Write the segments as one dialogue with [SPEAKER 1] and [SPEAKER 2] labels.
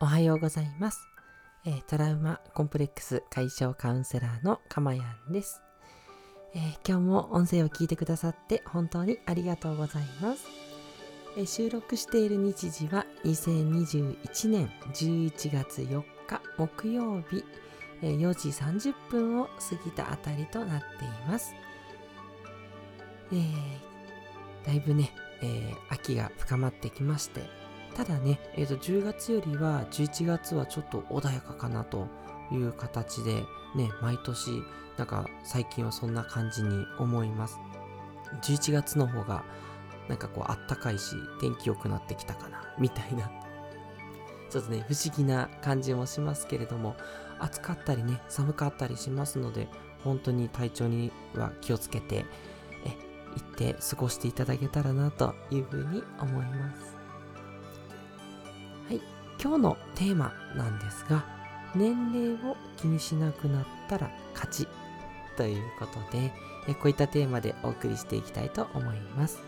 [SPEAKER 1] おはようございます、えー、トラウマコンプレックス解消カウンセラーのかまやんです、えー、今日も音声を聞いてくださって本当にありがとうございます、えー、収録している日時は2021年11月4日木曜日、え4時30分を過ぎたあたりとなっています、えだいぶね、え秋が深まってきましてただね、えー、と10月よりは11月はちょっと穏やかかなという形でね毎年なんか最近はそんな感じに思います。11月の方がなんかこうあったかいし天気良くなってきたかなみたいな。ちょっとね不思議な感じもしますけれども暑かったりね寒かったりしますので本当に体調には気をつけてえ行って過ごしていただけたらなというふうに思います。今日のテーマなんですが年齢を気にしなくなったら勝ちということでえこういったテーマでお送りしていきたいと思います。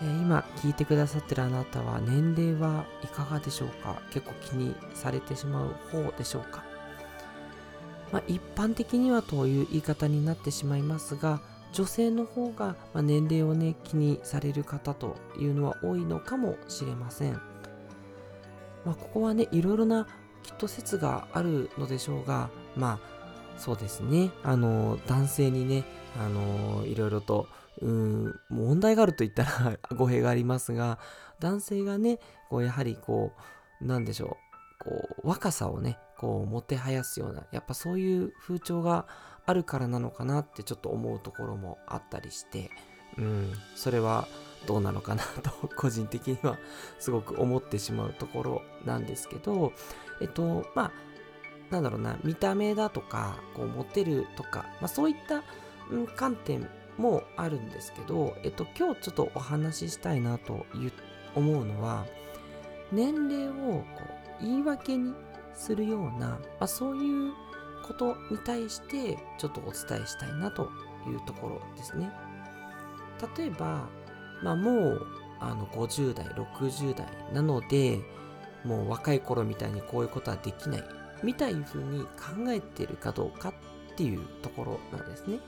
[SPEAKER 1] え今聞いてくださってるあなたは年齢はいかがでしょうか？結構気にされてしまう方でしょうか？まあ、一般的にはという言い方になってしまいますが女性の方が年齢をね気にされる方というのは多いのかもしれません。まあ、ここはね、いろいろなきっと説があるのでしょうが、まあ、そうですね、あの、男性にね、あの、いろいろと、うん、問題があると言ったら 語弊がありますが、男性がね、こう、やはりこう、なんでしょう、こう、若さをね、こう、もてはやすような、やっぱそういう風潮があるからなのかなってちょっと思うところもあったりして、うん、それは、どうなのかなと 個人的にはすごく思ってしまうところなんですけど、えっと、まあ、なんだろうな、見た目だとか、こう、モテるとか、まあ、そういった、観点もあるんですけど、えっと、今日ちょっとお話ししたいなと思うのは、年齢をこう言い訳にするような、まあ、そういうことに対してちょっとお伝えしたいなというところですね。例えば、まあ、もうあの50代60代なのでもう若い頃みたいにこういうことはできないみたいふうに考えてるかどうかっていうところなんですね。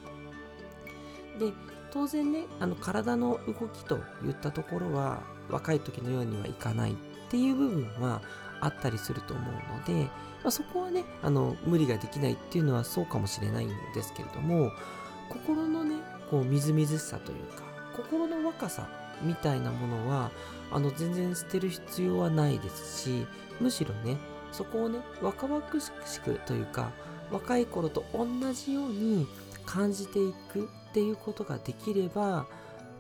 [SPEAKER 1] で当然ねあの体の動きといったところは若い時のようにはいかないっていう部分はあったりすると思うので、まあ、そこはねあの無理ができないっていうのはそうかもしれないんですけれども心のねこうみずみずしさというか心の若さみたいなものはあの全然捨てる必要はないですしむしろねそこをね若々しくというか若い頃と同じように感じていくっていうことができれば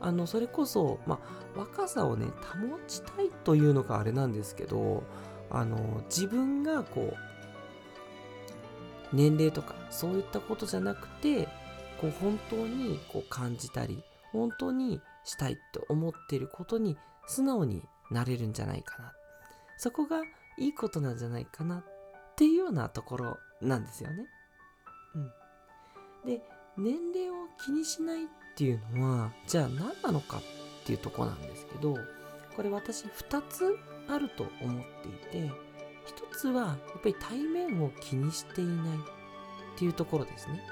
[SPEAKER 1] あのそれこそ、まあ、若さをね保ちたいというのがあれなんですけどあの自分がこう年齢とかそういったことじゃなくてこう本当にこう感じたり本当にしたいと思っていることに素直になれるんじゃないかな。そこがいいことなんじゃないかなっていうようなところなんですよね。うん。で、年齢を気にしないっていうのは、じゃあ何なのかっていうとこなんですけど、これ私2つあると思っていて、1つはやっぱり対面を気にしていないっていうところですね。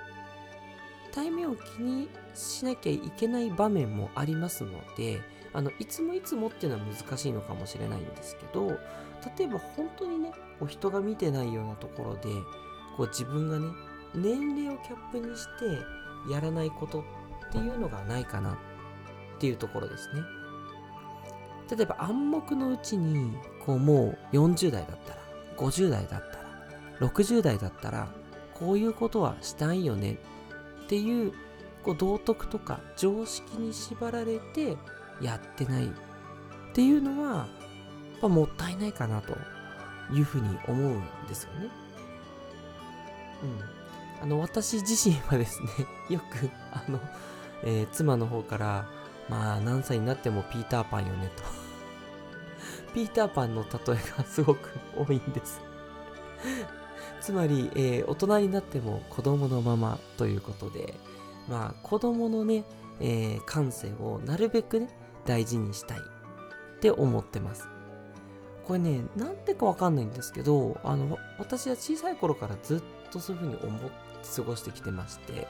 [SPEAKER 1] 対面を気にしなきゃいけない場面もありますのであのいつもいつもっていうのは難しいのかもしれないんですけど例えば本当にねこう人が見てないようなところでこう自分がね年齢をキャップにしてやらないことっていうのがないかなっていうところですね。例えば暗黙のうちにこうもう40代だったら50代だったら60代だったらこういうことはしたいよねっていうこう道徳とか常識に縛られてやってないっていうのはやっぱもったいないかなというふうに思うんですよね。うん。あの、私自身はですね、よく、あの、えー、妻の方から、まあ、何歳になってもピーターパンよねと。ピーターパンの例えがすごく多いんですつまり、えー、大人になっても子供のままということで、まあ、子供のね、えー、感性をなるべくね、大事にしたいって思ってます。これねなんでかわかんないんですけどあの私は小さい頃からずっとそういうふうに思って過ごしてきてまして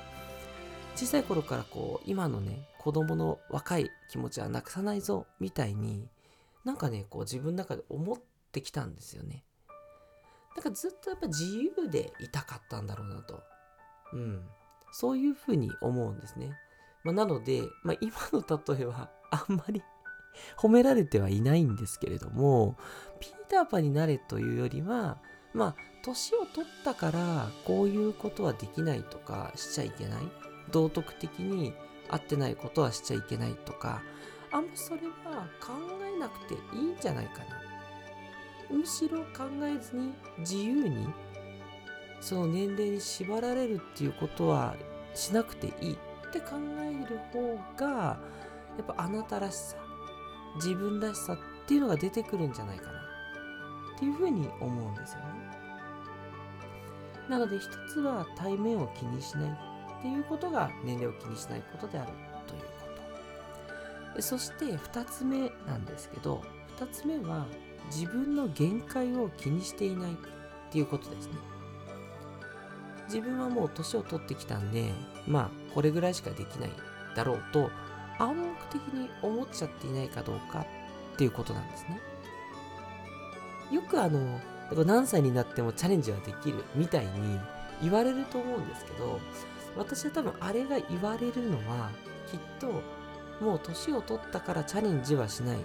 [SPEAKER 1] 小さい頃からこう今のね子供の若い気持ちはなくさないぞみたいになんかねこう自分の中で思ってきたんですよねなんかずっとやっぱ自由でいたかったんだろうなと。うん。そういうふうに思うんですね、まあ、なので、まあ、今の例えは あんまり 褒められてはいないんですけれどもピーターパンになれというよりはまあ年を取ったからこういうことはできないとかしちゃいけない。道徳的に合ってないことはしちゃいけないとかあんまそれは考えなくていいんじゃないかな。むしろ考えずに自由にその年齢に縛られるっていうことはしなくていい。って考える方がやっぱあなたらしさ自分らしさっていうのが出てくるんじゃないかな。っていうふうに思うんですよね。なので一つは対面を気にしないっていうことが年齢を気にしないことであるということ。そして2つ目なんですけど2つ目は自分の限界を気にしていないっていうことですね。自分はもう年を取ってきたんでまあこれぐらいしかできないだろうと暗黙的に思っちゃっていないかどうかっていうことなんですね。よくあの何歳になってもチャレンジはできるみたいに言われると思うんですけど私は多分あれが言われるのはきっともう年を取ったからチャレンジはしない。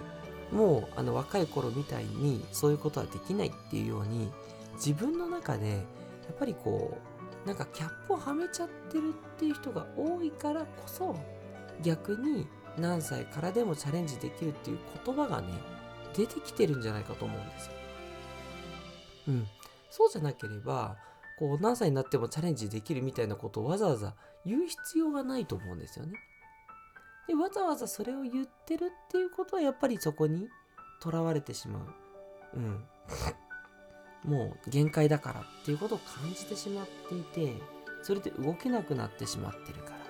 [SPEAKER 1] もうあの若い頃みたいにそういうことはできないっていうように自分の中でやっぱりこうなんかキャップをはめちゃってるっていう人が多いからこそ逆に何歳からでもチャレンジできるっていう言葉がね出てきてるんじゃないかと思うんですよ。うん、そうじゃなければこう何歳になってもチャレンジできるみたいなことをわざわざ言う必要がないと思うんですよね。でわざわざそれを言ってるっていうことはやっぱりそこにとらわれてしまう。うん。もう限界だからっていうことを感じてしまっていてそれで動けなくなってしまってるからっ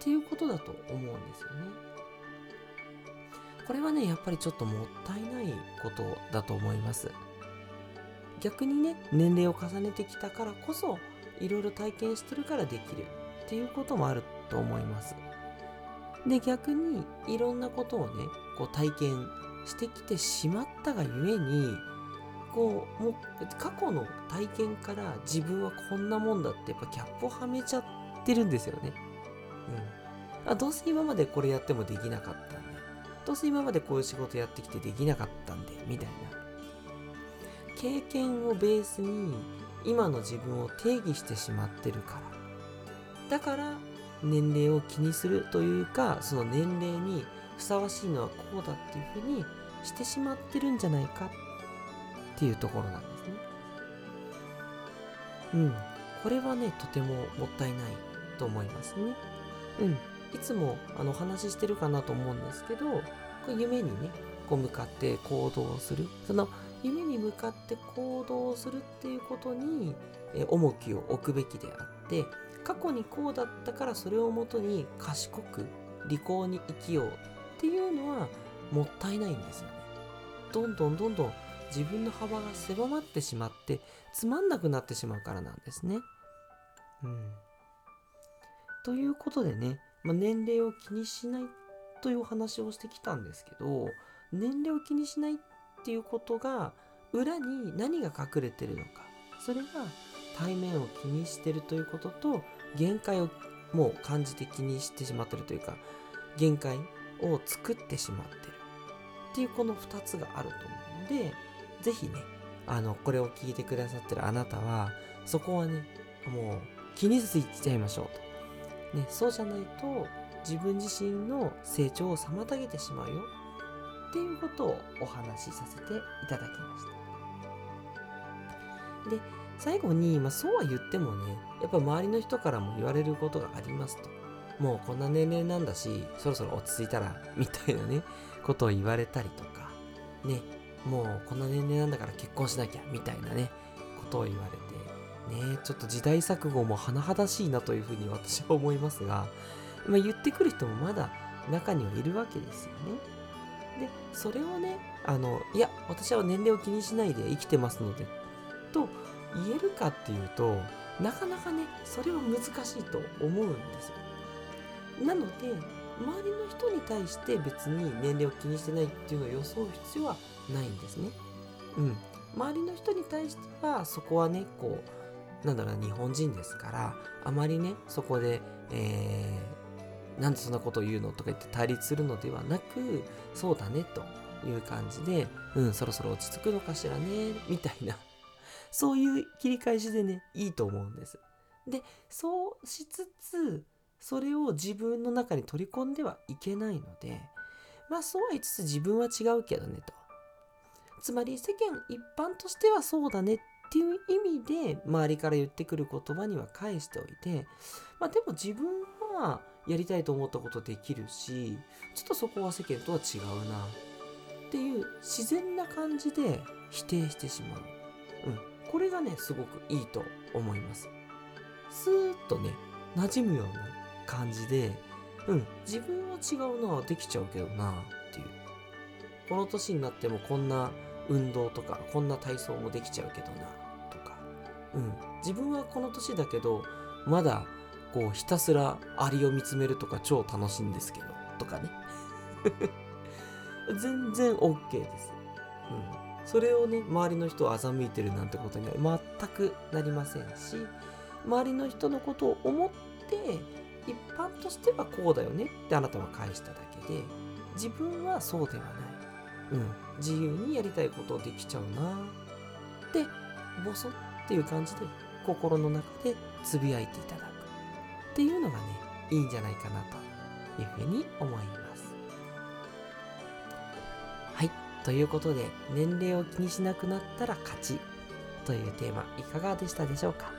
[SPEAKER 1] ていうことだと思うんですよね。これはねやっぱりちょっともったいないことだと思います。逆にね年齢を重ねてきたからこそいろいろ体験してるからできるっていうこともあると思いますで逆にいろんなことをねこう体験してきてしまったがゆえにこうもう過去の体験から自分はこんなもんだってやっぱキャップをはめちゃってるんですよね。うん。あどうせ今までこれやってもできなかったんでどうせ今までこういう仕事やってきてできなかったんでみたいな。経験をベースに今の自分を定義してしまってるから。だから年齢を気にするというかその年齢にふさわしいのはこうだっていうふうにしてしまってるんじゃないかっていうところなんですね。うん。これはねとてももったいないと思いますね。うん。いつもあのお話ししてるかなと思うんですけど夢にねこう向かって行動する。その夢に向かって行動するっていうことに重きを置くべきであって過去にこうだったからそれをもとに賢く利口に生きようっていうのはもったいないんですよね。どんどんどんどん自分の幅が狭まってしまってつまんなくなってしまうからなんですね。うん。ということでね、まあ、年齢を気にしないというお話をしてきたんですけど年齢を気にしないっっていうことが裏に何が隠れてるのかそれが対面を気にしてるということと限界をもう感じて気にしてしまってるというか限界を作ってしまってるっていうこの2つがあると思うので是非ねあのこれを聞いてくださってるあなたはそこはねもう気にせずいっちゃいましょうと、ね、そうじゃないと自分自身の成長を妨げてしまうよっていうことをお話しさせていただきました。で、最後に、まあ、そうは言ってもね、やっぱ周りの人からも言われることがありますと。もうこんな年齢なんだし、そろそろ落ち着いたら、みたいなね、ことを言われたりとか、ね、もうこんな年齢なんだから結婚しなきゃ、みたいなね、ことを言われて、ね、ちょっと時代錯誤も甚だしいなというふうに私は思いますが、まあ、言ってくる人もまだ中にはいるわけですよね。でそれをねあのいや私は年齢を気にしないで生きてますのでと言えるかっていうとなかなかねそれは難しいと思うんですよ。なので周りの人に対して別に年齢を気にしてないっていうのを装う必要はないんですね。うん。周りの人に対してはそこはねこうなんだろう日本人ですからあまりねそこで、えー、なんでそんなことを言うのとか言って対立するのではなくそうだねという感じでうんそろそろ落ち着くのかしらねみたいなそういう切り返しでねいいと思うんです。でそうしつつそれを自分の中に取り込んではいけないのでまあそうは言いつつ自分は違うけどねと。つまり世間一般としてはそうだねっていう意味で周りから言ってくる言葉には返しておいてまあでも自分はやりたいと思ったことできるしちょっとそこは世間とは違うなっていう自然な感じで否定してしまう、これがねすごくいいと思います。スーッとね馴染むような感じでうん自分は違うなできちゃうけどなっていう。この年になってもこんな運動とかこんな体操もできちゃうけどなとか、うん、自分はこの年だけどまだこうひたすらアリを見つめるとか超楽しいんですけどとかね。全然 OK です、うん、それをね周りの人を欺いてるなんてことには全くなりませんし周りの人のことを思って一般としてはこうだよねってあなたは返しただけで自分はそうではない。うん、自由にやりたいことできちゃうな。ってボソっていう感じで心の中でつぶやいていただく。っていうのがねいいんじゃないかなというふうに思います。ということで年齢を気にしなくなったら勝ちというテーマいかがでしたでしょうか？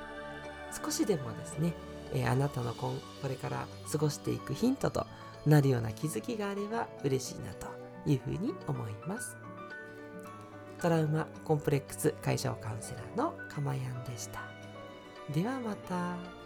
[SPEAKER 1] 少しでもですね、えー、あなたの今これから過ごしていくヒントとなるような気づきがあれば嬉しいなというふうに思います。トラウマコンプレックス解消カウンセラーのかまやんでした。ではまた。